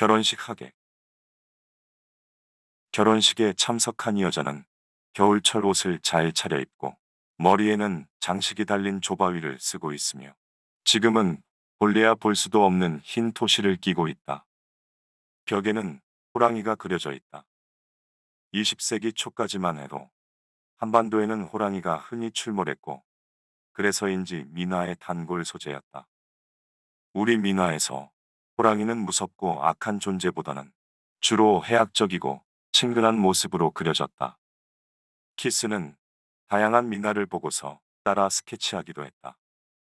결혼식 하객 결혼식에 참석한 이 여자는 겨울철 옷을 잘 차려입고 머리에는 장식이 달린 조바위를 쓰고 있으며 지금은 볼래야 볼 수도 없는 흰 토시를 끼고 있다. 벽에는 호랑이가 그려져 있다. 20세기 초까지만 해도 한반도에는 호랑이가 흔히 출몰했고 그래서인지 민화의 단골 소재였다. 우리 민화에서 호랑이는 무섭고 악한 존재보다는 주로 해악적이고 친근한 모습으로 그려졌다. 키스는 다양한 민화를 보고서 따라 스케치하기도 했다.